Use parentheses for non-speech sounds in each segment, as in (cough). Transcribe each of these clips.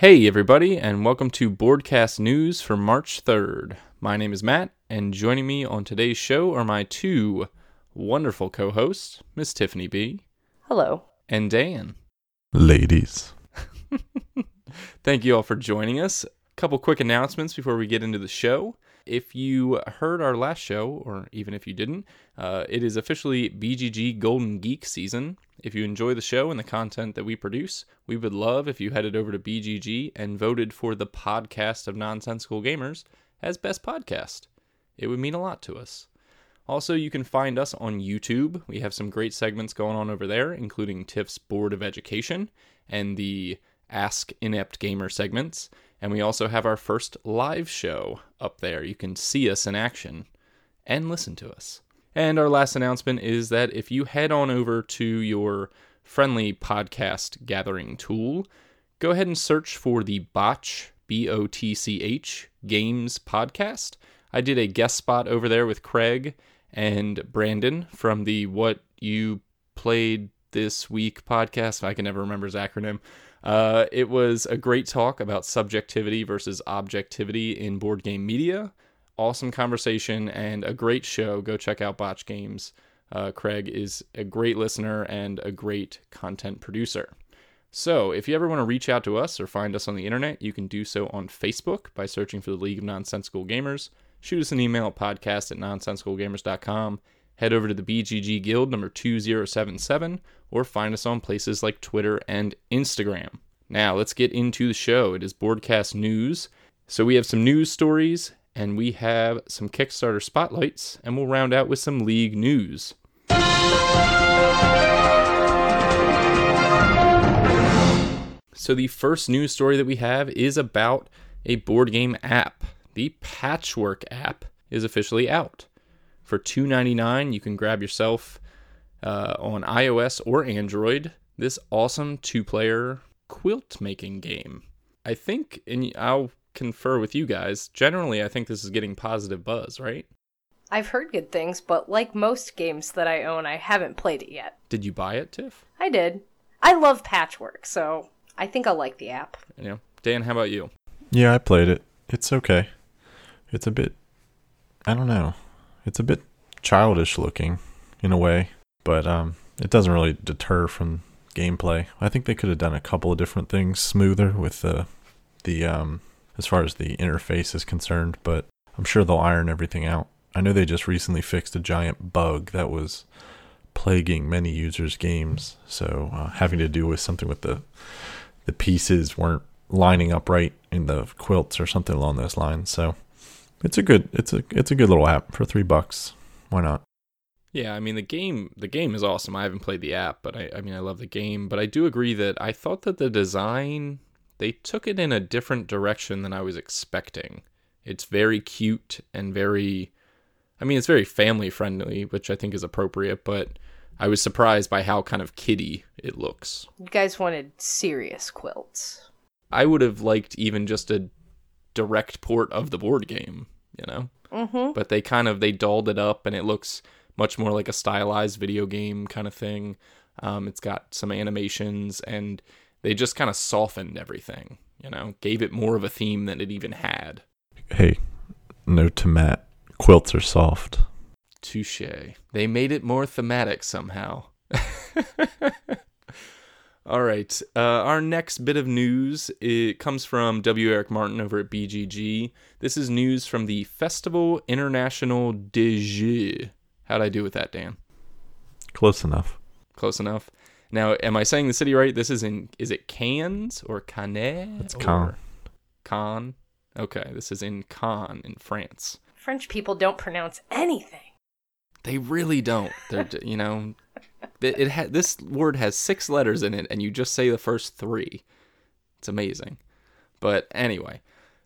Hey, everybody, and welcome to Boardcast News for March 3rd. My name is Matt, and joining me on today's show are my two wonderful co hosts, Miss Tiffany B. Hello. And Dan. Ladies. (laughs) Thank you all for joining us. A couple quick announcements before we get into the show. If you heard our last show, or even if you didn't, uh, it is officially BGG Golden Geek season. If you enjoy the show and the content that we produce, we would love if you headed over to BGG and voted for the podcast of Nonsensical Gamers as best podcast. It would mean a lot to us. Also, you can find us on YouTube. We have some great segments going on over there, including Tiff's Board of Education and the Ask Inept Gamer segments. And we also have our first live show up there. You can see us in action and listen to us. And our last announcement is that if you head on over to your friendly podcast gathering tool, go ahead and search for the Botch, B O T C H, Games podcast. I did a guest spot over there with Craig and Brandon from the What You Played This Week podcast. I can never remember his acronym. Uh, it was a great talk about subjectivity versus objectivity in board game media awesome conversation and a great show. Go check out Botch Games. Uh, Craig is a great listener and a great content producer. So, if you ever want to reach out to us or find us on the internet, you can do so on Facebook by searching for the League of Nonsensical Gamers. Shoot us an email at podcast at nonsensicalgamers.com. Head over to the BGG Guild number 2077 or find us on places like Twitter and Instagram. Now, let's get into the show. It is Boardcast News. So, we have some news stories and we have some Kickstarter spotlights, and we'll round out with some league news. So, the first news story that we have is about a board game app. The Patchwork app is officially out. For $2.99, you can grab yourself uh, on iOS or Android this awesome two player quilt making game. I think, and I'll confer with you guys. Generally, I think this is getting positive buzz, right? I've heard good things, but like most games that I own, I haven't played it yet. Did you buy it, Tiff? I did. I love patchwork, so I think I'll like the app. Yeah. Dan, how about you? Yeah, I played it. It's okay. It's a bit I don't know. It's a bit childish looking in a way, but um it doesn't really deter from gameplay. I think they could have done a couple of different things smoother with the the um as far as the interface is concerned, but I'm sure they'll iron everything out. I know they just recently fixed a giant bug that was plaguing many users' games, so uh, having to do with something with the the pieces weren't lining up right in the quilts or something along those lines. So it's a good it's a it's a good little app for three bucks. Why not? Yeah, I mean the game the game is awesome. I haven't played the app, but I, I mean I love the game. But I do agree that I thought that the design they took it in a different direction than I was expecting. It's very cute and very I mean, it's very family friendly, which I think is appropriate, but I was surprised by how kind of kiddie it looks. You guys wanted serious quilts. I would have liked even just a direct port of the board game, you know? Mm-hmm. But they kind of they dolled it up and it looks much more like a stylized video game kind of thing. Um, it's got some animations and they just kind of softened everything, you know, gave it more of a theme than it even had. Hey, note to Matt quilts are soft. Touche. They made it more thematic somehow. (laughs) All right. Uh, our next bit of news it comes from W. Eric Martin over at BGG. This is news from the Festival International de Jeux. How'd I do with that, Dan? Close enough. Close enough. Now, am I saying the city right? This is in is it Cannes or Cannes? It's Cannes. Cannes. Okay, this is in Cannes in France. French people don't pronounce anything. They really don't. They're you know, it, it ha- this word has six letters in it, and you just say the first three. It's amazing. But anyway,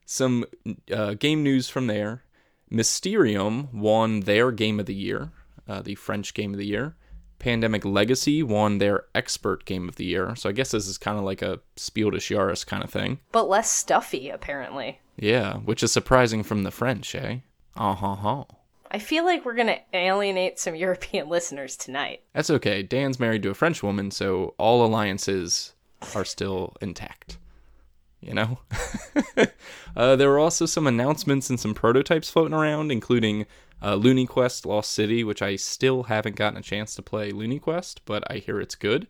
some uh, game news from there. Mysterium won their game of the year, uh, the French game of the year. Pandemic Legacy won their expert game of the year. So I guess this is kind of like a Spiel des Jahres kind of thing. But less stuffy, apparently. Yeah, which is surprising from the French, eh? Uh huh. I feel like we're going to alienate some (laughs) European listeners tonight. That's okay. Dan's married to a French woman, so all alliances are still intact. you know? (laughs) uh, there were also some announcements and some prototypes floating around, including uh, Loony Quest Lost City, which I still haven't gotten a chance to play Loony Quest, but I hear it's good.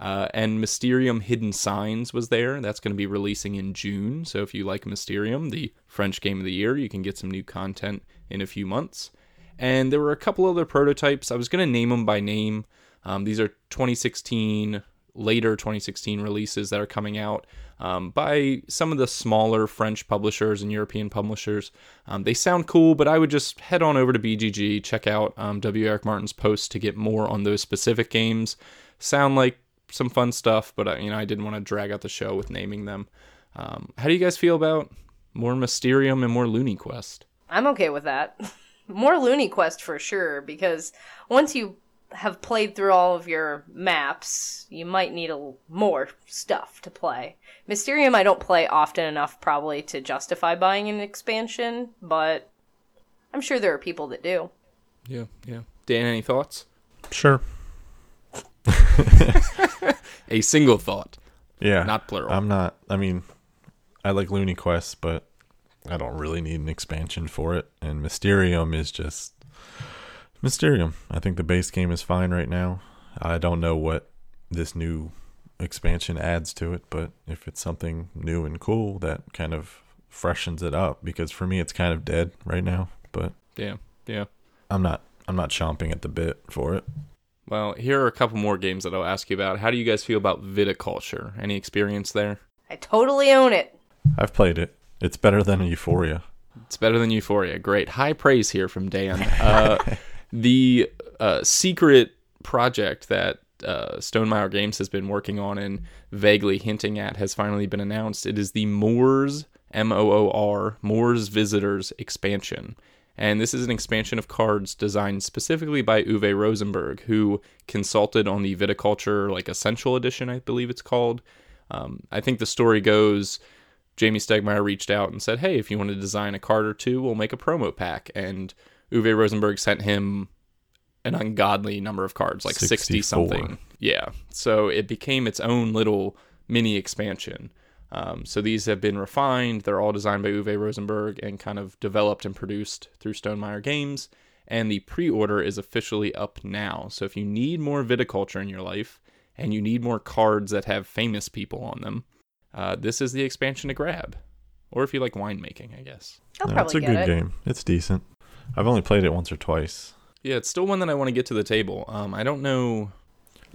Uh, and Mysterium Hidden Signs was there. That's going to be releasing in June. So if you like Mysterium, the French game of the year, you can get some new content in a few months. And there were a couple other prototypes. I was going to name them by name. Um, these are 2016, later 2016 releases that are coming out um, by some of the smaller French publishers and European publishers. Um, they sound cool, but I would just head on over to BGG, check out um, W. Eric Martin's post to get more on those specific games. Sound like some fun stuff, but uh, you know I didn't want to drag out the show with naming them. Um, how do you guys feel about more Mysterium and more Loony Quest? I'm okay with that. (laughs) more Loony Quest for sure, because once you have played through all of your maps, you might need a more stuff to play. Mysterium I don't play often enough probably to justify buying an expansion, but I'm sure there are people that do. Yeah, yeah. Dan, any thoughts? Sure. (laughs) a single thought. Yeah. Not plural. I'm not. I mean, I like Loony Quest, but I don't really need an expansion for it. And Mysterium is just Mysterium. I think the base game is fine right now. I don't know what this new expansion adds to it, but if it's something new and cool, that kind of freshens it up. Because for me, it's kind of dead right now. But yeah, yeah. I'm not. I'm not chomping at the bit for it. Well, here are a couple more games that I'll ask you about. How do you guys feel about viticulture? Any experience there? I totally own it. I've played it. It's better than Euphoria. It's better than Euphoria. Great. High praise here from Dan. Uh, (laughs) the uh, secret project that uh, Stonemaier Games has been working on and vaguely hinting at has finally been announced. It is the Moors, M O O R, Moors Visitors expansion. And this is an expansion of cards designed specifically by Uwe Rosenberg, who consulted on the Viticulture like Essential Edition, I believe it's called. Um, I think the story goes Jamey Stegmaier reached out and said, Hey, if you want to design a card or two, we'll make a promo pack. And Uwe Rosenberg sent him an ungodly number of cards, like 60 something. Yeah. So it became its own little mini expansion. Um, so these have been refined. They're all designed by Uwe Rosenberg and kind of developed and produced through Stonemaier Games. And the pre order is officially up now. So if you need more viticulture in your life and you need more cards that have famous people on them, uh, this is the expansion to grab. Or if you like winemaking, I guess. I'll No, probably it's a get good it. game. It's decent. I've only played it once or twice. Yeah, it's still one that I want to get to the table. Um, I don't know.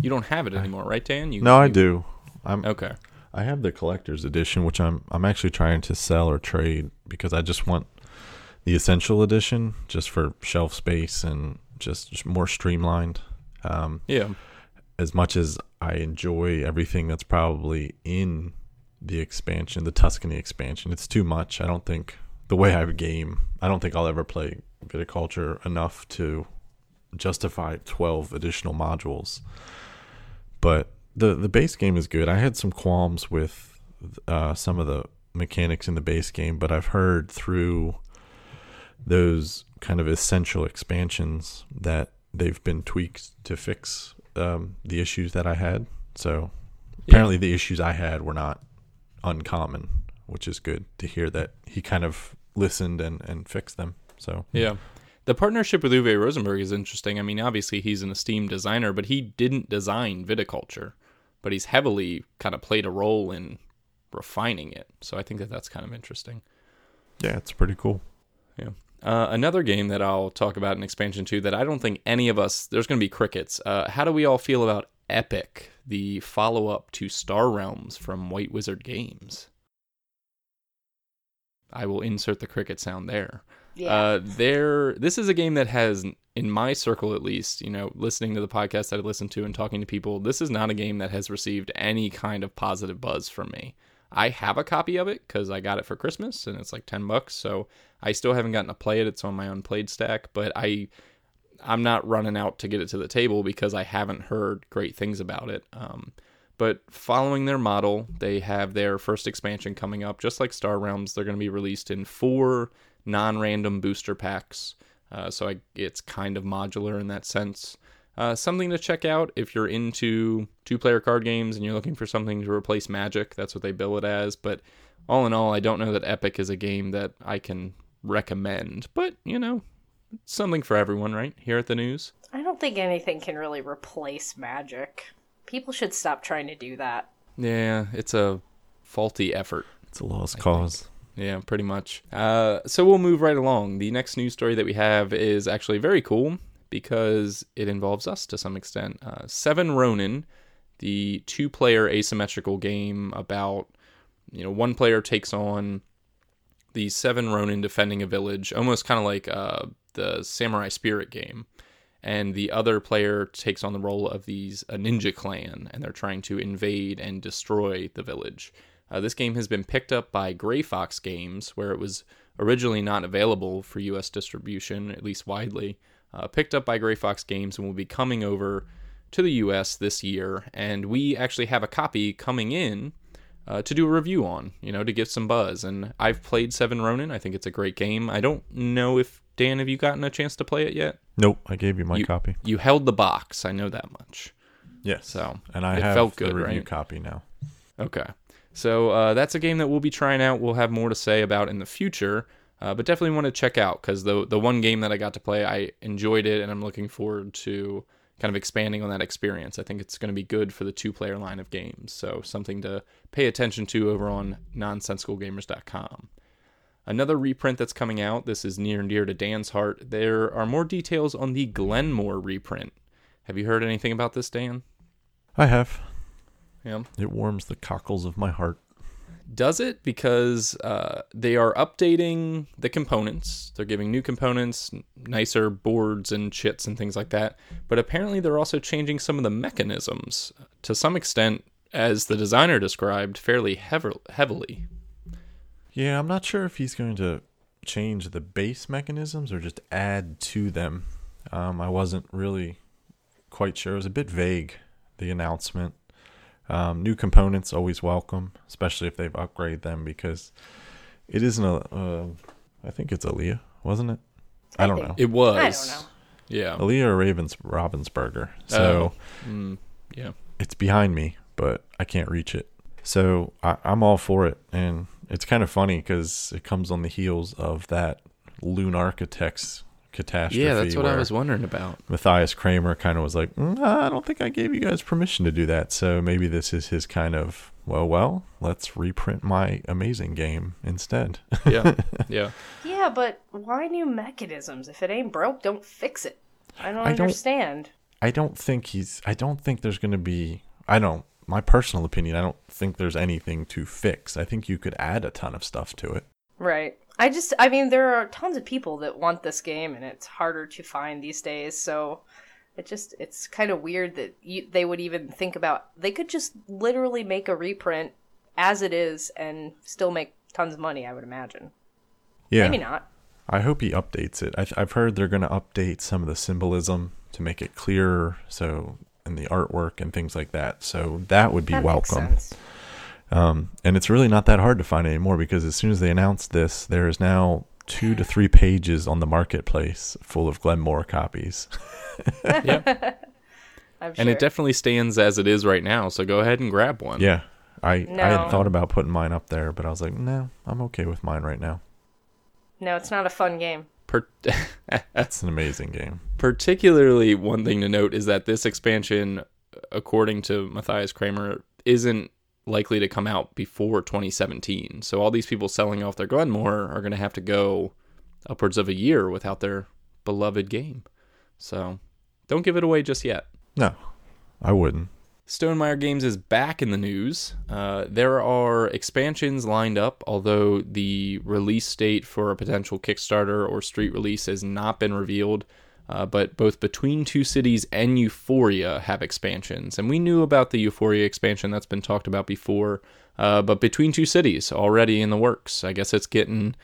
You don't have it anymore, right, Dan? You, No, I do. I'm Okay. I have the collector's edition, which I'm I'm actually trying to sell or trade because I just want the essential edition just for shelf space and just, just more streamlined. Um, Yeah. as much as I enjoy everything that's probably in the expansion, the Tuscany expansion, it's too much. I don't think the way I game, I don't think I'll ever play viticulture enough to justify 12 additional modules. But the the base game is good. I had some qualms with uh, some of the mechanics in the base game, but I've heard through those kind of essential expansions that they've been tweaked to fix um, the issues that I had. So apparently, the issues I had were not uncommon, which is good to hear that he kind of listened and, and fixed them. So Yeah. The partnership with Uwe Rosenberg is interesting. I mean, obviously he's an esteemed designer, but he didn't design viticulture, but he's heavily kind of played a role in refining it. So I think that that's kind of interesting. yeah, it's pretty cool. Yeah. Uh, another game that I'll talk about in expansion two that I don't think any of us there's going to be crickets. Uh, how do we all feel about Epic, the follow up to Star Realms from White Wizard Games? I will insert the cricket sound there. Yeah. Uh, there, this is a game that has, in my circle at least, you know, listening to the podcast that I listen to and talking to people, this is not a game that has received any kind of positive buzz from me. I have a copy of it because I got it for Christmas and it's like ten bucks. So I still haven't gotten to play it. It's on my unplayed stack, but I, I'm not running out to get it to the table because I haven't heard great things about it. Um, but following their model, they have their first expansion coming up, just like Star Realms. They're going to be released in four non-random booster packs. Uh, so I, it's kind of modular in that sense. Uh, something to check out if you're into two-player card games and you're looking for something to replace Magic. That's what they bill it as. But all in all, I don't know that Epic is a game that I can recommend, but you know, something for everyone, right? Here at the news. I don't think anything can really replace magic. People should stop trying to do that. Yeah, it's a faulty effort. It's a lost cause. Yeah, pretty much. Uh, so we'll move right along. The next news story that we have is actually very cool because it involves us to some extent. Uh, Seven Ronin, the two-player asymmetrical game about you know one player takes on the Seven Ronin defending a village, almost kind of like uh, the Samurai Spirit game, and the other player takes on the role of these a ninja clan, and they're trying to invade and destroy the village. Uh, this game has been picked up by Gray Fox Games, where it was originally not available for U.S. distribution, at least widely. Uh, picked up by Gray Fox Games and will be coming over to the U.S. this year. And we actually have a copy coming in uh, to do a review on, you know, to get some buzz. And I've played Seven Ronin. I think it's a great game. I don't know if Dan, have you gotten a chance to play it yet? Nope, I gave you my You- copy. You held the box. I know that much. Yes. So and I have felt the good, review right? copy now. Okay. So uh, that's a game that we'll be trying out. We'll have more to say about in the future, uh, but definitely want to check out because the the one game that I got to play, I enjoyed it, and I'm looking forward to kind of expanding on that experience. I think it's going to be good for the two player line of games. So something to pay attention to over on nonsensicalgamers.com. Another reprint that's coming out. This is near and dear to Dan's heart. There are more details on the Glenmore reprint. Have you heard anything about this, Dan? I have. Yeah. It warms the cockles of my heart. does it because uh, they are updating the components. They're giving new components, nicer boards and chits and things like that. But apparently, they're also changing some of the mechanisms to some extent, as the designer described, fairly heav- heavily. Yeah, I'm not sure if he's going to change the base mechanisms or just add to them. Um, I wasn't really quite sure. It was a bit vague, the announcement. Um, new components always welcome, especially if they've upgraded them because it isn't a. Uh, I think it's alea, wasn't it? I don't know. It was. I don't know. Yeah. alea or Ravens Robinsberger. So Mm, yeah. it's behind me, but I can't reach it. So I, I'm all for it, and it's kind of funny because it comes on the heels of that Loon Architects catastrophe. Yeah, that's what I was wondering about. Matthias Cramer kind of was like, "Mm, I don't think I gave you guys permission to do that. So maybe this is his kind of, well, well, let's reprint my amazing game instead. Yeah. Yeah. (laughs) Yeah, but why new mechanisms? If it ain't broke, don't fix it. I don't I don't- understand. I don't think he's. I don't think there's going to be. I don't. My personal opinion. I don't think there's anything to fix. I think you could add a ton of stuff to it. Right. I just, I mean, there are tons of people that want this game, and it's harder to find these days. So it just, it's kind of weird that you, they would even think about. They could just literally make a reprint as it is and still make tons of money. I would imagine. Yeah. Maybe not. I hope he updates it. I, I've heard they're going to update some of the symbolism to make it clearer. So and the artwork and things like that. So that would be That makes welcome. sense. Um, and it's really not that hard to find anymore because as soon as they announced this, there is now two to three pages on the marketplace full of Glenmore copies. (laughs) yeah. I'm sure. And it definitely stands as it is right now. So go ahead and grab one. yeah, I I had thought about putting mine up there, but I was like, no, I'm okay with mine right now. no, it's not a fun game. Per- (laughs) It's an amazing game. particularly one thing to note is that this expansion according to matthias cramer isn't likely to come out before 2017 so all these people selling off their glenmore are going to have to go upwards of a year without their beloved game so don't give it away just yet No, I wouldn't. Stonemaier Games is back in the news. Uh, there are expansions lined up, although the release date for a potential Kickstarter or street release has not been revealed. Uh, but both Between Two Cities and Euphoria have expansions. And we knew about the Euphoria expansion that's been talked about before. Uh, but Between Two Cities already in the works. I guess it's getting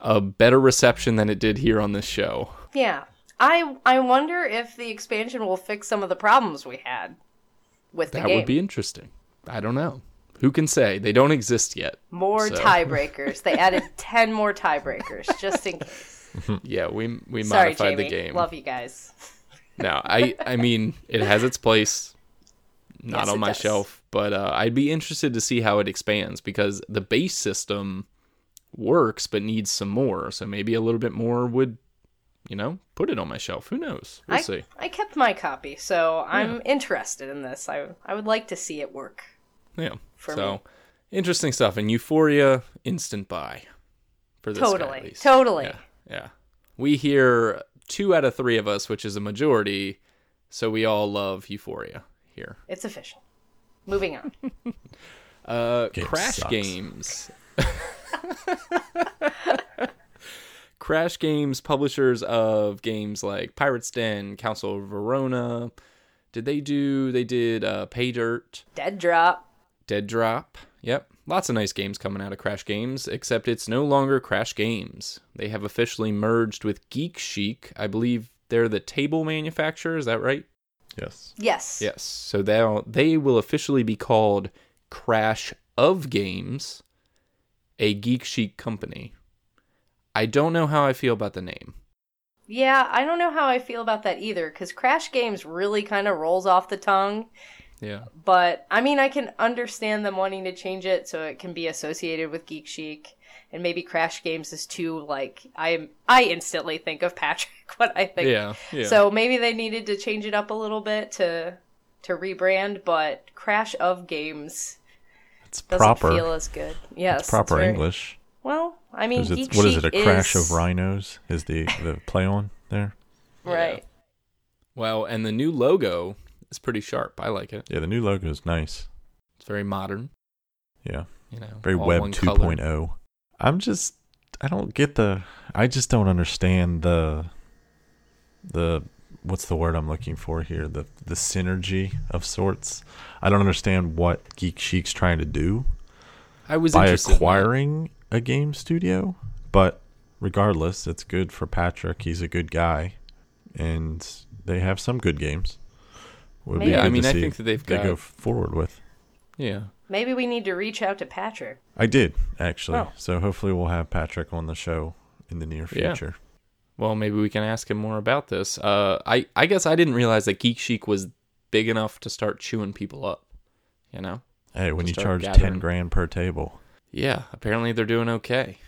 a better reception than it did here on this show. Yeah. I I wonder if the expansion will fix some of the problems we had with That would be interesting. I don't know. Who can say? They don't exist yet. more so. tiebreakers. they added (laughs) ten more tiebreakers just in case. (laughs) Yeah, we we Sorry, modified Jamey. the game. Love you guys. (laughs) No, I I mean it has its place. Not Yes, on my does. shelf. but uh, I'd be interested to see how it expands because the base system works but needs some more. So maybe a little bit more would, you know, put it on my shelf. Who knows? We'll I, see. I kept my copy, so I'm interested in this. I I would like to see it work. Yeah. For so me. interesting stuff. And Euphoria, instant buy for this guy, at Totally, least. totally. Yeah. Yeah. We hear two out of three of us, which is a majority. So we all love Euphoria here. It's official. Moving on. (laughs) Uh, Game Crash sucks. Games. (laughs) (laughs) Crash Games, publishers of games like Pirates Den, Council of Verona. Did they do? They did uh, Pay Dirt, Dead drop. Dead Drop. Yep, lots of nice games coming out of Crash Games. Except it's no longer Crash Games. They have officially merged with Geek Chic. I believe they're the table manufacturer. Is that right? Yes. Yes. Yes. So they they will officially be called Crash of Games, a Geek Chic company. I don't know how I feel about the name. Yeah, I don't know how I feel about that either, because Crash Games really kind of rolls off the tongue. Yeah. But I mean, I can understand them wanting to change it so it can be associated with Geek Chic, and maybe Crash Games is too like I I instantly think of Patrick (laughs) when I think. Yeah. Yeah. So maybe they needed to change it up a little bit to to rebrand, but Crash of Games It's doesn't proper. feel as good. Yes, it's proper very- English. Well, I mean, Is it, what is it? A crash is- of rhinos is the the play on there. Right. well, and the new logo is pretty sharp. I like it. Yeah, the new logo is nice. It's very modern. Yeah, You know, very Web one 2.0. color. Oh. I'm just I don't get the I just don't understand the the what's the word I'm looking for here? The the synergy of sorts. I don't understand what Geek Chic's trying to do I was by interested in acquiring a game studio, but regardless, it's good for Patrick. He's a good guy, and they have some good games. Would be Maybe. Yeah, I good to mean, I think that they've they got. go forward with. yeah. Maybe we need to reach out to Patrick. I did actually, Oh. so hopefully we'll have Patrick on the show in the near Yeah. future. Well, maybe we can ask him more about this. Uh, I I guess I didn't realize that Geek Chic was big enough to start chewing people up. You know. Hey, when To you charge gathering. ten grand per table, Yeah, apparently they're doing okay.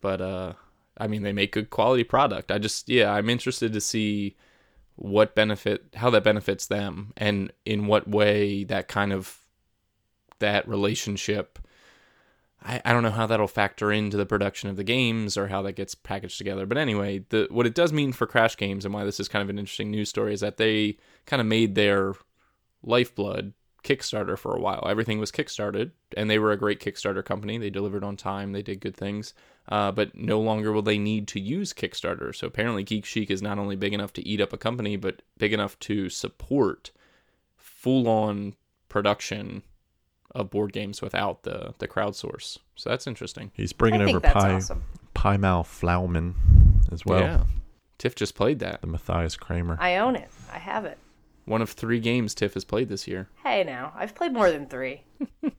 But uh I mean they make good quality product. I just yeah, I'm interested to see what benefit how that benefits them and in what way that kind of that relationship I, I don't know how that'll factor into the production of the games or how that gets packaged together. But anyway, the what it does mean for Crash Games and why this is kind of an interesting news story is that they kind of made their lifeblood Kickstarter for a while. Everything was kickstarted, and they were a great Kickstarter company. They delivered on time. They did good things. Uh, but no longer will they need to use Kickstarter. So apparently, Geek Chic is not only big enough to eat up a company, but big enough to support full-on production of board games without the the crowdsource. So that's interesting. he's bringing I over think that's Pie awesome. Pi mal Pflaumen as well. yeah, Tiff just played that. The Matthias Cramer. I own it. I have it. One of three games Tiff has played this year. Hey, now I've played more than three. (laughs)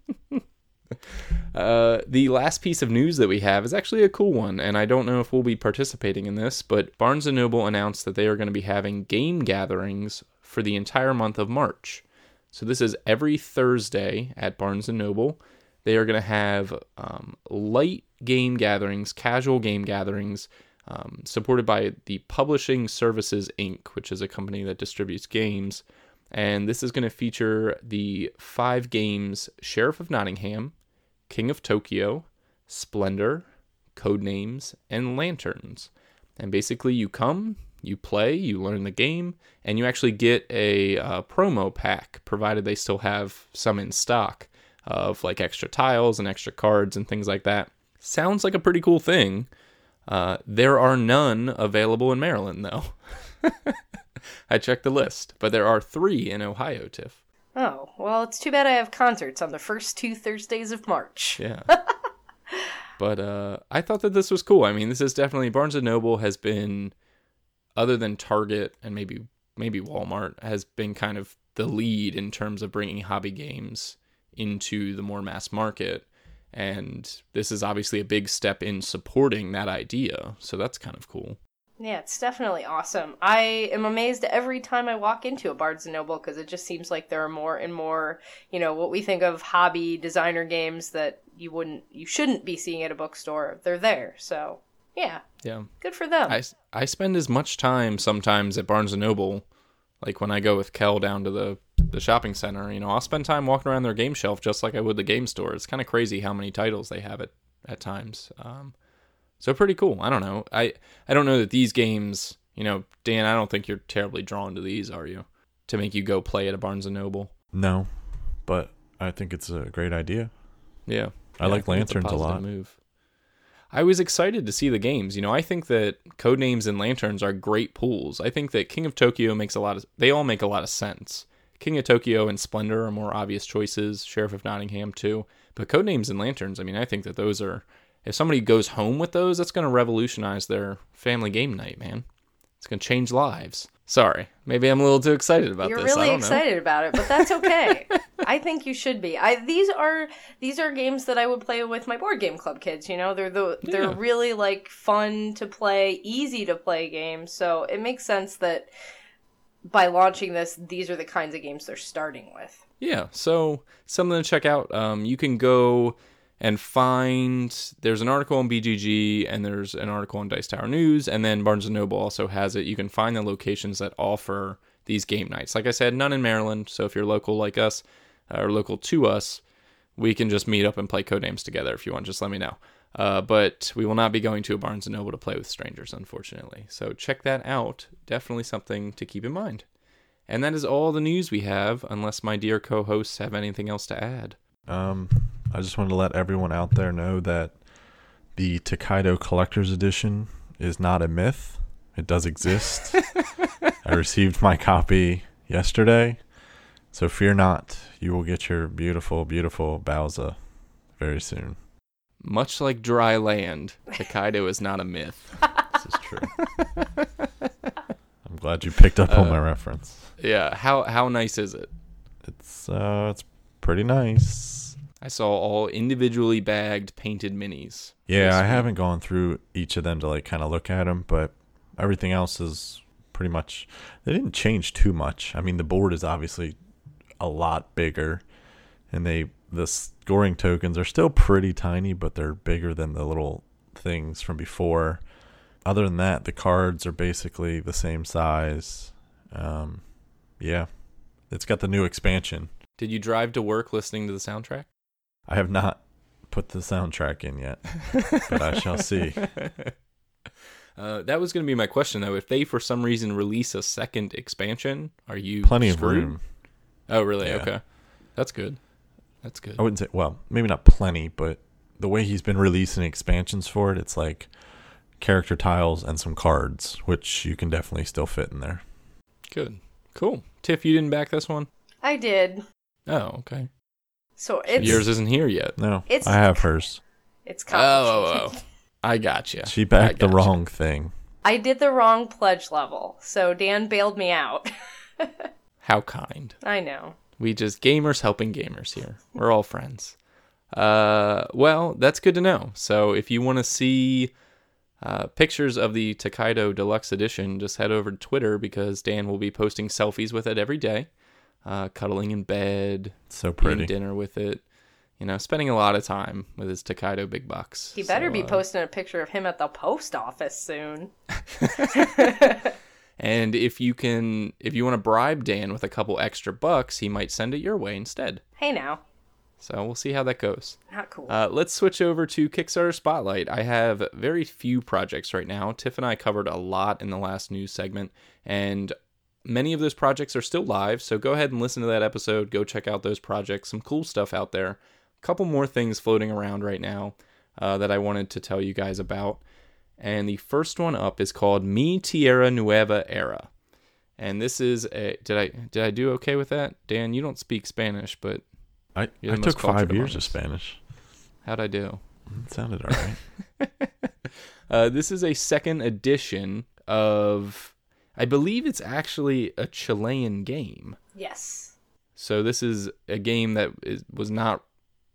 Uh, the last piece of news that we have is actually a cool one, and I don't know if we'll be participating in this, but Barnes & Noble announced that they are going to be having game gatherings for the entire month of March. So this is every Thursday at Barnes & Noble. They are going to have um, light game gatherings, casual game gatherings, um, supported by the Publisher Services Inc., which is a company that distributes games. And this is going to feature the five games Sheriff of Nottingham, King of Tokyo, Splendor, Codenames, and Lanterns. And basically, you come, you play, you learn the game, and you actually get a uh, promo pack, provided they still have some in stock of like extra tiles and extra cards and things like that. Sounds like a pretty cool thing. Uh, there are none available in Maryland, though. (laughs) I checked the list, but there are three in Ohio, Tiff. Oh, well, it's too bad I have concerts on the first two Thursdays of March. Yeah. (laughs) but uh, I thought that this was cool. I mean, this is definitely Barnes and Noble has been, other than Target and maybe maybe Walmart, has been kind of the lead in terms of bringing hobby games into the more mass market. And this is obviously a big step in supporting that idea. So that's kind of cool. Yeah, it's definitely awesome. I am amazed every time I walk into a Barnes and Noble because it just seems like there are more and more, you know, what we think of hobby designer games that you wouldn't, you shouldn't be seeing at a bookstore. They're there, so yeah, Yeah. good for them. I, I spend as much time sometimes at Barnes and Noble, like when I go with Kel down to the the shopping center. You know, I'll spend time walking around their game shelf just like I would the game store. It's kind of crazy how many titles they have at at times. Um, so pretty cool. I don't know. I I don't know that these games. You know, Dan, I don't think you're terribly drawn to these, are you? To make you go play at a Barnes and Noble. No, but I think it's a great idea. Yeah. I Yeah, like it's lanterns a positive lot. Move. I was excited to see the games. You know, I think that Codenames and Lanterns are great pools. I think that King of Tokyo makes a lot of they all make a lot of sense. King of Tokyo and Splendor are more obvious choices, Sheriff of Nottingham too. But Codenames and Lanterns, I mean, I think that those are if somebody goes home with those, that's going to revolutionize their family game night, man. It's going to change lives. Sorry, maybe I'm a little too excited about You're this. I really don't know. excited about it, but that's okay. (laughs) I think you should be. I these are these are games that I would play with my board game club kids. You know, they're the they're Yeah. really like fun to play, easy to play games. So it makes sense that by launching this, these are the kinds of games they're starting with. Yeah, so something to check out. Um, you can go and find. There's an article on BGG and there's an article on Dice Tower News, and then Barnes and Noble also has it. You can find the locations that offer these game nights. Like I said, none in Maryland. So if you're local like us uh, or local to us, we can just meet up and play codenames together. If you want, just let me know. Uh, but we will not be going to a Barnes and Noble to play with strangers, unfortunately. So check that out. Definitely something to keep in mind. And that is all the news we have, unless my dear co hosts have anything else to add. Um, I just wanted to let everyone out there know that the Tokaido Collector's Edition is not a myth. It does exist. (laughs) I received my copy yesterday, so fear not. You will get your beautiful, beautiful Bowser very soon. Much like dry land, Tokaido is not a myth. (laughs) This is true. I'm glad you picked up on Uh, my reference. Yeah, how how nice is it? It's uh, it's pretty nice. I saw all individually bagged painted minis. Yeah, I haven't gone through each of them to like kind of look at them, but everything else is pretty much. They didn't change too much. I mean, the board is obviously a lot bigger, and they the scoring tokens are still pretty tiny, but they're bigger than the little things from before. Other than that, the cards are basically the same size. Um, yeah, it's got the new expansion. Did you drive to work listening to the soundtrack? I have not put the soundtrack in yet, but I shall see. (laughs) Uh, that was going to be my question, though. If they, for some reason, release a second expansion, are you Plenty of room. Oh, really? Yeah. Okay, that's good. That's good. I wouldn't say well, maybe not plenty, but the way he's been releasing expansions for it, it's like character tiles and some cards, which you can definitely still fit in there. Good. Cool. Tiff, you didn't back this one? I did. Oh, okay. So it's Yours isn't here yet. No, It's- I have hers. it's Oh, complicated. oh, oh. (laughs) I got gotcha. She backed the wrong thing. I did the wrong pledge level, so Dan bailed me out. (laughs) How kind. I know. We just gamers helping gamers here. We're all friends. Uh, well, that's good to know. So if you want to see uh, pictures of the Tokaido Deluxe Edition, just head over to Twitter because Dan will be posting selfies with it every day, uh, cuddling in bed, It's so eating pretty. dinner with it. You know, spending a lot of time with his Tokaido big bucks. He better So, be uh, posting a picture of him at the post office soon. (laughs) (laughs) And if you can, if you want to bribe Dan with a couple extra bucks, he might send it your way instead. Hey now. So we'll see how that goes. Not cool. Uh, let's switch over to Kickstarter Spotlight. I have very few projects right now. Tiff and I covered a lot in the last news segment, and many of those projects are still live. So go ahead and listen to that episode. Go check out those projects. Some cool stuff out there. A couple more things floating around right now uh, that I wanted to tell you guys about. And the first one up is called Mi Tierra Nueva Era. And this is a did I did I do okay with that? Dan, you don't speak Spanish, but I, I took five years of. Spanish. how'd I do? It sounded all right. (laughs) (laughs) Uh, this is a second edition of, I believe it's actually a Chilean game. yes. So this is a game that is, was not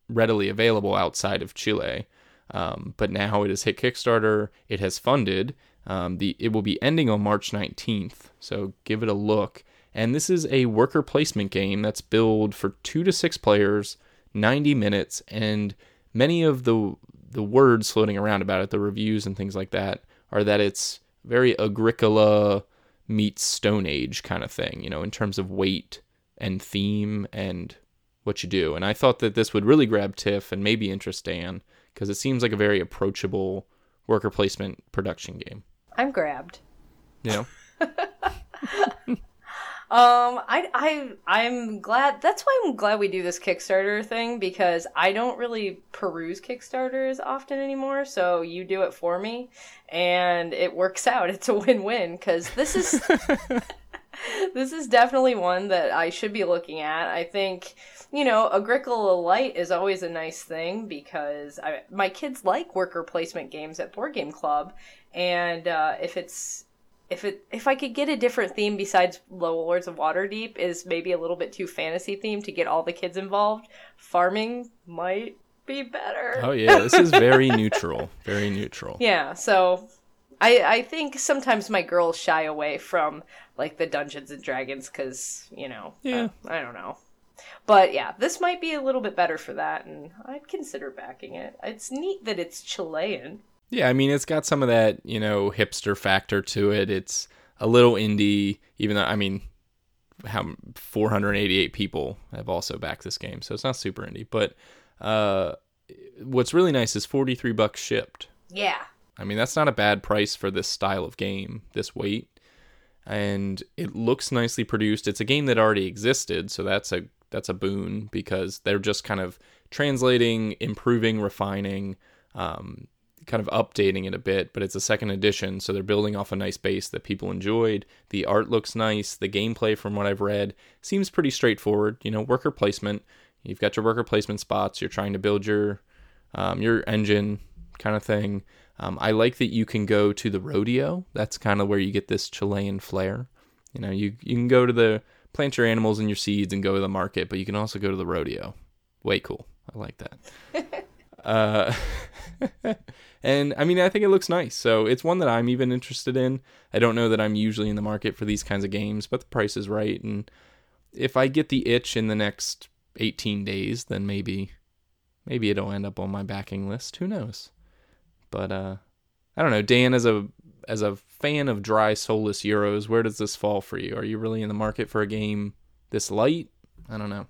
readily available outside of Chile, um, but now it has hit Kickstarter. It has funded. Um, the it will be ending on March 19th, so give it a look. And this is a worker placement game that's billed for two to six players, 90 minutes, and many of the the words floating around about it, the reviews and things like that, are that it's very Agricola meets Stone Age kind of thing, you know, in terms of weight and theme and what you do. And I thought that this would really grab Tiff and maybe interest Dan because it seems like a very approachable worker placement production game. I'm grabbed. You know? (laughs) Um, I I I'm glad. That's why I'm glad we do this Kickstarter thing because I don't really peruse Kickstarters often anymore. So you do it for me, and it works (laughs) out. It's a win-win because this is (laughs) this is definitely one that I should be looking at. I think you know Agricola Light is always a nice thing because I, my kids like worker placement games at Board Game Club, and uh, if it's if it if I could get a different theme besides Lords of Waterdeep is maybe a little bit too fantasy themed to get all the kids involved. Farming might be better. Oh yeah, this is very neutral, very neutral. (laughs) Yeah, so I I think sometimes my girls shy away from like the Dungeons and Dragons because you know Yeah. uh, I don't know. But yeah, this might be a little bit better for that, and I'd consider backing it. It's neat that it's Chilean. Yeah, I mean, it's got some of that, you know, hipster factor to it. It's a little indie, even though, I mean, how 488 people have also backed this game, so it's not super indie. But uh, what's really nice is 43 bucks shipped. Yeah, I mean, that's not a bad price for this style of game, this weight. And it looks nicely produced. It's a game that already existed, so that's a that's a boon because they're just kind of translating, improving, refining, um, kind of updating it a bit. But it's a second edition, so they're building off a nice base that people enjoyed. The art looks nice. The gameplay, from what I've read, seems pretty straightforward. You know, worker placement. You've got your worker placement spots. You're trying to build your um, your engine kind of thing. Um, I like that you can go to the rodeo. That's kind of where you get this Chilean flair. You know, you you can go to the plant your animals and your seeds and go to the market, but you can also go to the rodeo. Way cool. I like that. (laughs) uh, (laughs) and I mean, I think it looks nice. So it's one that I'm even interested in. I don't know that I'm usually in the market for these kinds of games, but the price is right. And if I get the itch in the next 18 days, then maybe maybe it'll end up on my backing list. Who knows? But uh, I don't know. Dan, as a as a fan of dry, soulless euros, where does this fall for you? Are you really in the market for a game this light? I don't know.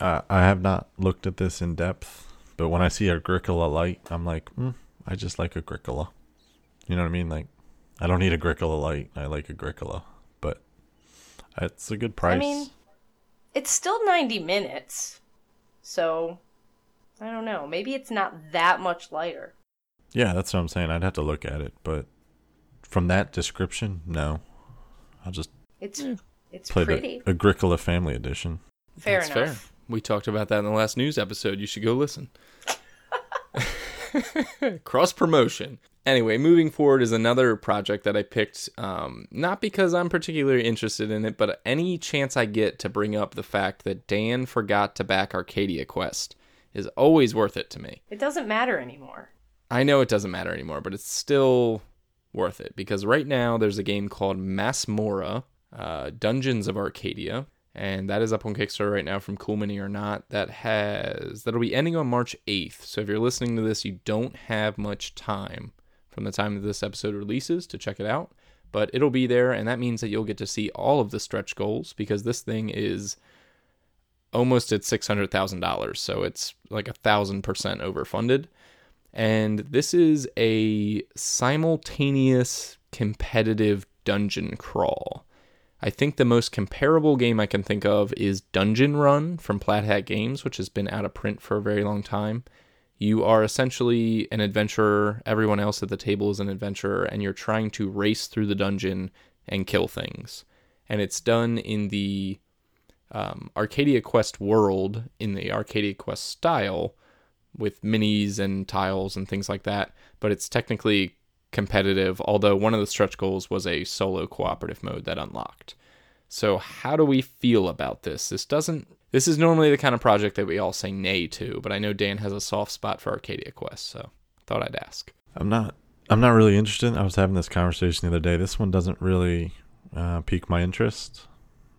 Uh, I have not looked at this in depth, but when I see Agricola Light, I'm like, mm, I just like Agricola. You know what I mean? Like, I don't need Agricola Light. I like Agricola, but it's a good price. I mean, it's still 90 minutes. So, I don't know. Maybe it's not that much lighter. Yeah, that's what I'm saying. I'd have to look at it, but from that description, no. I'll just It's it's play pretty. the Agricola Family Edition. fair That's enough. fair. We talked about that in the last news episode. You should go listen. (laughs) Cross promotion. Anyway, moving forward is another project that I picked, um, not because I'm particularly interested in it, but any chance I get to bring up the fact that Dan forgot to back Arcadia Quest is always worth it to me. It doesn't matter anymore. I know it doesn't matter anymore, but it's still worth it because right now there's a game called Masmorra, uh, Dungeons of Arcadia, and that is up on Kickstarter right now from Cool Mini or Not. That has that'll be ending on March 8th. So if you're listening to this, you don't have much time from the time that this episode releases to check it out, but it'll be there, and that means that you'll get to see all of the stretch goals because this thing is almost at six hundred thousand dollars, so it's like a thousand percent overfunded. And this is a simultaneous competitive dungeon crawl. I think the most comparable game I can think of is Dungeon Run from Plaid Hat Games, which has been out of print for a very long time. You are essentially an adventurer, everyone else at the table is an adventurer, and you're trying to race through the dungeon and kill things. And it's done in the um, Arcadia Quest world, in the Arcadia Quest style, with minis and tiles and things like that, but it's technically competitive, although one of the stretch goals was a solo cooperative mode that unlocked. So how do we feel about this? This doesn't this is normally the kind of project that we all say nay to, but I know Dan has a soft spot for Arcadia Quest, so thought I'd ask. I'm not I'm not really interested. I was having this conversation the other day. This one doesn't really uh, pique my interest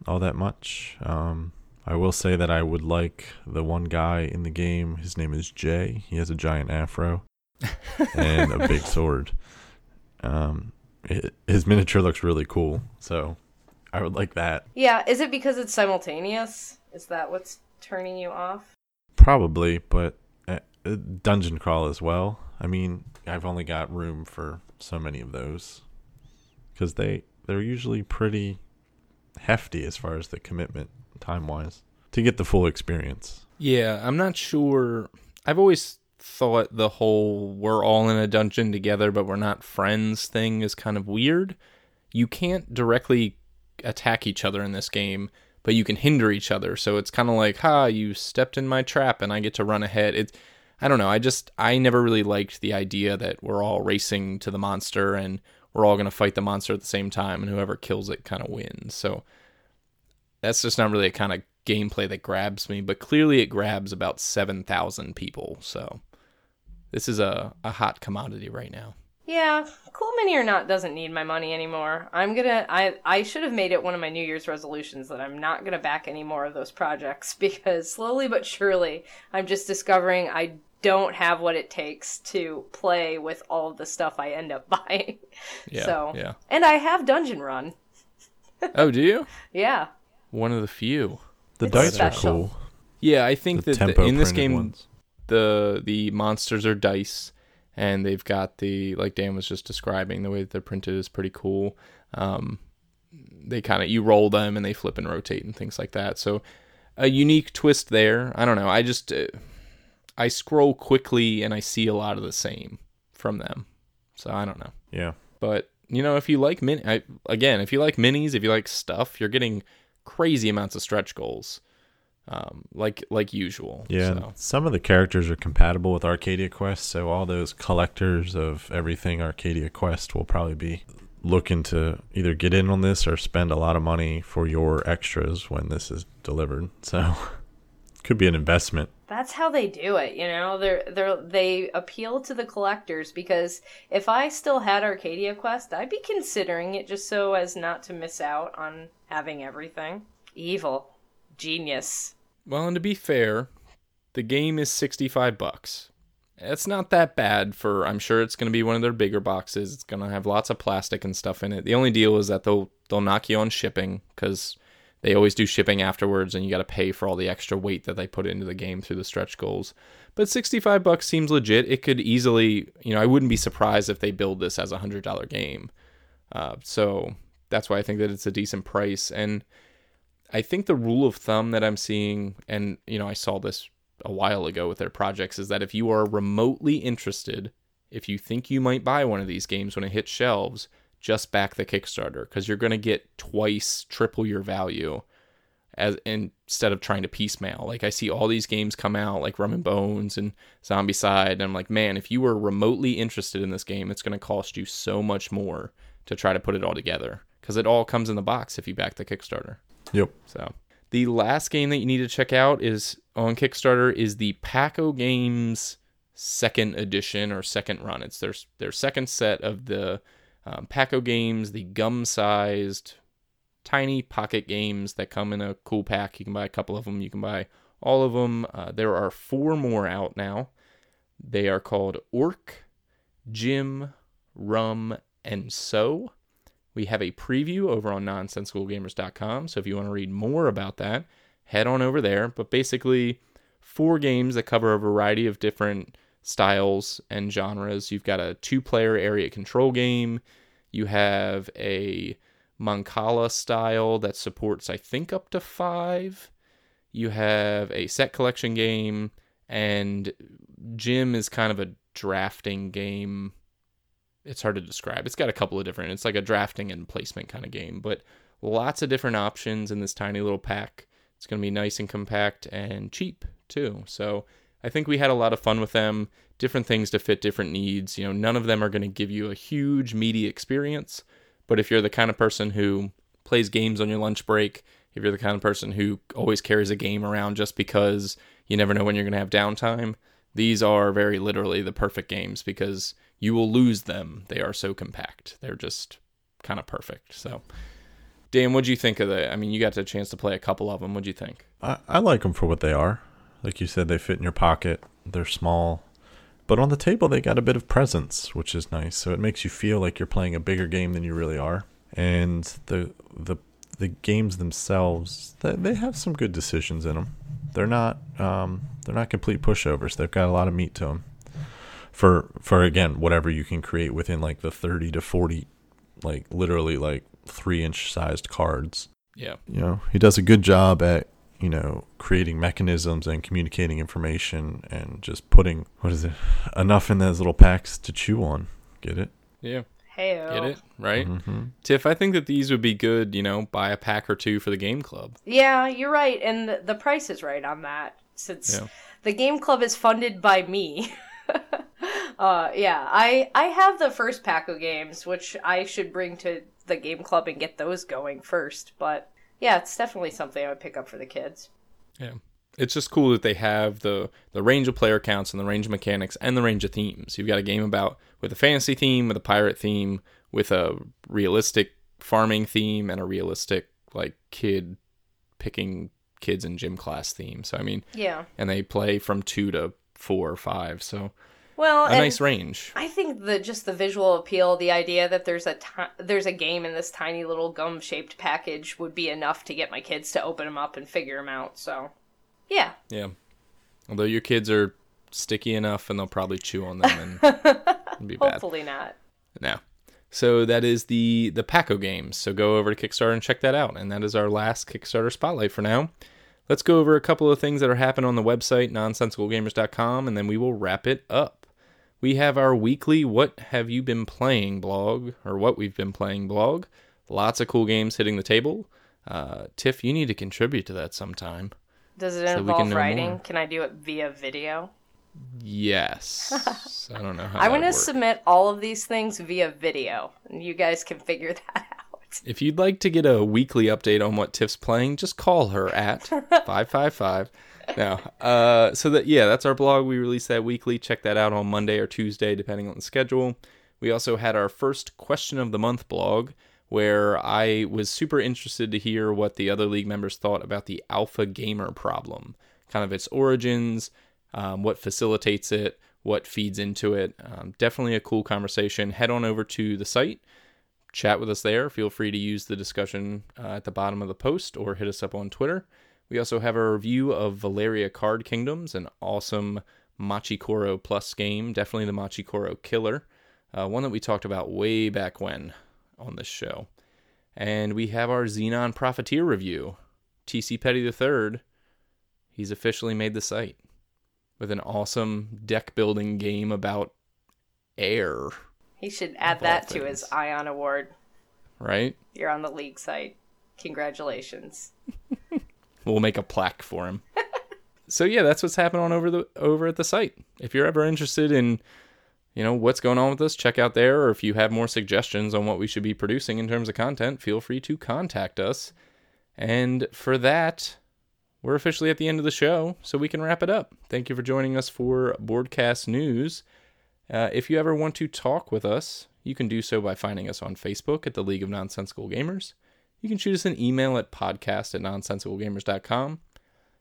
all that much. Um, I will say that I would like the one guy in the game. His name is Jay. He has a giant afro (laughs) and a big sword. Um, it, his miniature looks really cool, so I would like that. Yeah, is it because it's simultaneous? Is that what's turning you off? Probably, but uh, uh, dungeon crawl as well. I mean, I've only got room for so many of those because they they're usually pretty hefty as far as the commitment time wise to get the full experience. Yeah, I'm not sure. I've always thought the whole we're all in a dungeon together but we're not friends thing is kind of weird. You can't directly attack each other in this game, but you can hinder each other. So it's kind of like, "Ha, you stepped in my trap and I get to run ahead." It's I don't know. I just I never really liked the idea that we're all racing to the monster and we're all going to fight the monster at the same time and whoever kills it kind of wins. So that's just not really a kind of gameplay that grabs me, but clearly it grabs about 7,000 people. So this is a, a hot commodity right now. Yeah, cool mini or not doesn't need my money anymore. I'm gonna I I should have made it one of my New Year's resolutions that I'm not gonna back any more of those projects (laughs) because slowly but surely I'm just discovering I don't have what it takes to play with all of the stuff I end up (laughs) buying. Yeah, so yeah. and I have Dungeon Run. (laughs) Oh, do you? Yeah. One of the few. The It's dice special. are cool. Yeah, I think The that the, tempo in this game ones. the the monsters are dice and they've got the like Dan was just describing the way that they're printed is pretty cool. Um, they kind of you roll them and they flip and rotate and things like that. So a unique twist there. I don't know. I just uh, I scroll quickly and I see a lot of the same from them. So I don't know. Yeah. But you know, if you like min, I, again, if you like minis, if you like stuff, you're getting crazy amounts of stretch goals, um, like like usual. Yeah, So. some of the characters are compatible with Arcadia Quest, so all those collectors of everything Arcadia Quest will probably be looking to either get in on this or spend a lot of money for your extras when this is delivered. So (laughs) could be an investment. That's how they do it, you know. They're they they appeal to the collectors because if I still had Arcadia Quest, I'd be considering it just so as not to miss out on having everything. Evil, genius. Well, and to be fair, the game is 65 bucks. It's not that bad for I'm sure it's going to be one of their bigger boxes. It's going to have lots of plastic and stuff in it. The only deal is that they'll they'll knock you on shipping cuz they always do shipping afterwards and you got to pay for all the extra weight that they put into the game through the stretch goals. But 65 bucks seems legit. It could easily, you know, I wouldn't be surprised if they build this as a $100 game. Uh, so that's why I think that it's a decent price and I think the rule of thumb that I'm seeing, and you know, I saw this a while ago with their projects, is that if you are remotely interested, if you think you might buy one of these games when it hits shelves, just back the Kickstarter because you're going to get twice, triple your value as instead of trying to piecemeal. Like I see all these games come out like Rum and Bones and Zombicide, and I'm like, man, if you were remotely interested in this game, it's going to cost you so much more to try to put it all together because it all comes in the box if you back the Kickstarter. Yep. So the last game that you need to check out is on Kickstarter is the Pack O Games second edition or second run. It's their their second set of the um, Pack O games, the gum-sized, tiny pocket games that come in a cool pack. You can buy a couple of them. You can buy all of them. Uh, there are four more out now. They are called Orc, Jim, Rum, and So. We have a preview over on nonsensicalgamers.com. So if you want to read more about that, head on over there. But basically, four games that cover a variety of different styles and genres. You've got a two player area control game. You have a Mancala style that supports, I think, up to five. You have a set collection game. And Jim is kind of a drafting game it's hard to describe. It's got a couple of different. It's like a drafting and placement kind of game, but lots of different options in this tiny little pack. It's going to be nice and compact and cheap too. So I think we had a lot of fun with them. Different things to fit different needs. You know, none of them are going to give you a huge meaty experience, but if you're the kind of person who plays games on your lunch break, if you're the kind of person who always carries a game around just because you never know when you're going to have downtime, These are very literally the perfect games because you will lose them. They are so compact. They're just kind of perfect. So, Dan, what'd you think of the? I mean, you got the chance to play a couple of them. What'd you think? I, I like them for what they are. Like you said, they fit in your pocket. They're small, but on the table they got a bit of presence, which is nice. So it makes you feel like you're playing a bigger game than you really are. And the the the games themselves, they, they have some good decisions in them. They're not um, they're not complete pushovers. They've got a lot of meat to them. For for again, whatever you can create within like the thirty to forty, like literally like three inch sized cards. Yeah. You know, he does a good job at you know creating mechanisms and communicating information and just putting what is it enough in those little packs to chew on. Get it? Yeah. Hey, Get it? Right? Mm-hmm. Tiff, I think that these would be good, you know, buy a pack or two for the game club. Yeah, you're right, and the, the price is right on that. Since Yeah. the game club is funded by me. (laughs) uh, yeah, I I have the first pack of games, which I should bring to the game club and get those going first. But yeah, it's definitely something I would pick up for the kids. Yeah. It's just cool that they have the the range of player counts and the range of mechanics and the range of themes. You've got a game about with a fantasy theme, with a pirate theme, with a realistic farming theme and a realistic like kid picking kids in gym class theme. So I mean, Yeah. and they play from 2 to 4 or 5. So Well, a nice range. I think the just the visual appeal, the idea that there's a ti- there's a game in this tiny little gum shaped package would be enough to get my kids to open them up and figure them out. So, yeah, Yeah. Although your kids are sticky enough and they'll probably chew on them and (laughs) be bad. hopefully not. No. So that is the the Pack O games. So go over to Kickstarter and check that out. And that is our last Kickstarter spotlight for now. Let's go over a couple of things that are happening on the website nonsensicalgamers.com and then we will wrap it up. We have our weekly what have you been playing blog or what we've been playing blog. Lots of cool games hitting the table. Uh, Tiff, you need to contribute to that sometime. Does it So involve can writing? more. Can I do it via video? Yes. (laughs) I don't know how I'm going to submit all of these things via video, and you guys can figure (laughs) that out. If you'd like to get a weekly update on what Tiff's playing, just call her at (laughs) 555. No. Uh, so that yeah, that's our blog. We release that weekly. Check that out on Monday or Tuesday, depending on the schedule. We also had our first question of the month blog, where I was super interested to hear what the other league members thought about the alpha gamer problem, kind of its origins, um, what facilitates it, what feeds into it. Um, definitely a cool conversation. Head on over to the site chat with us there. Feel free to use the discussion uh, at the bottom of the post or hit us up on Twitter. We also have a review of Valeria Card Kingdoms, an awesome Machi Koro Plus game. Definitely the Machi Koro killer. Uh, one that we talked about way back when on this show. And we have our Xenon Profiteer review. TC Petty III, he's officially made the site with an awesome deck building game about air, He should add that to his. Ion Award. right? You're on the league site. Congratulations. (laughs) We'll make a plaque for him. (laughs) so yeah, that's what's happening on over the over at the site. If you're ever interested in, you know, what's going on with us, check out there. Or if you have more suggestions on what we should be producing in terms of content, feel free to contact us. And for that, we're officially at the end of the show, so we can wrap it up. Thank you for joining us for Boardcast News. Uh, if you ever want to talk with us, you can do so by finding us on Facebook at the League of Nonsensical Gamers. You can shoot us an email at podcast at nonsensicalgamers.com.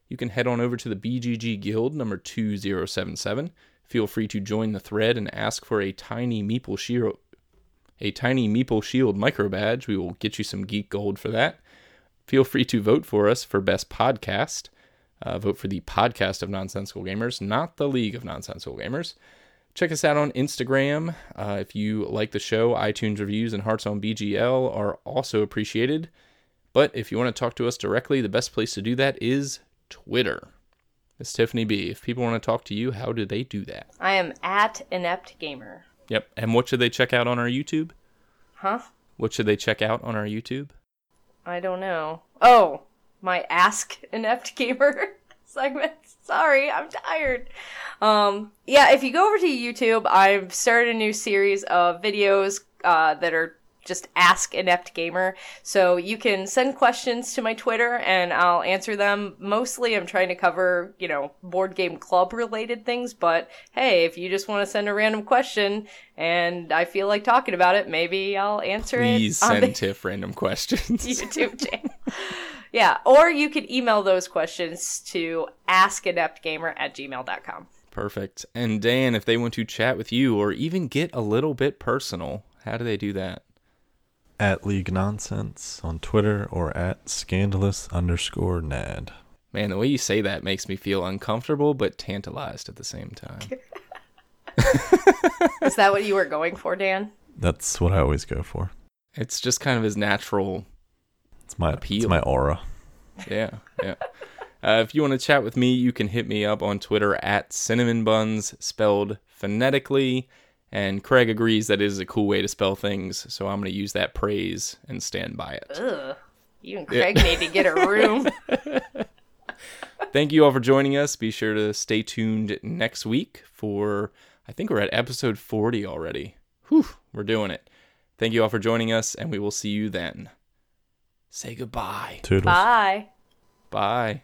You can head on over to the BGG Guild number 2077. Feel free to join the thread and ask for a tiny Meeple Shield, a tiny Meeple Shield micro badge. We will get you some geek gold for that. Feel free to vote for us for best podcast. Uh, vote for the podcast of Nonsensical Gamers, not the League of Nonsensical Gamers. Check us out on Instagram. Uh, if you like the show, iTunes reviews and hearts on BGL are also appreciated. But if you want to talk to us directly, the best place to do that is Twitter. Miss Tiffany B. If people want to talk to you, how do they do that? I am at Inept Gamer. Yep. And what should they check out on our YouTube? Huh? What should they check out on our YouTube? I don't know. Oh, my Ask Inept Gamer (laughs) segment. (laughs) Sorry, I'm tired. Um, yeah, if you go over to YouTube, I've started a new series of videos uh, that are just ask inept gamer. So you can send questions to my Twitter and I'll answer them. Mostly I'm trying to cover, you know, board game club related things, but hey, if you just want to send a random question and I feel like talking about it, maybe I'll answer Please it on send the Tiff random questions. (laughs) YouTube channel. yeah, or you can email those questions to askineptgamer at gmail.com. Perfect. And Dan, if they want to chat with you or even get a little bit personal, how do they do that? At League Nonsense on Twitter or at scandalous underscore nad. Man, the way you say that makes me feel uncomfortable but tantalized at the same time. (laughs) Is that what you were going for, Dan? That's what I always go for. It's just kind of his natural It's my Appeal. it's my aura. Yeah, yeah. Uh, if you want to chat with me, you can hit me up on Twitter at cinnamon buns, spelled phonetically. And Craig agrees that is a cool way to spell things, so I'm going to use that praise and stand by it. Ugh. You and Craig need to get a room. (laughs) (laughs) Thank you all for joining us. Be sure to stay tuned next week for, I think we're at episode 40 already. Whew, we're doing it. Thank you all for joining us, and we will see you then. Say goodbye. Toodles. Bye. Bye.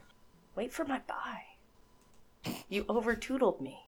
Wait for my bye. You over tootled me.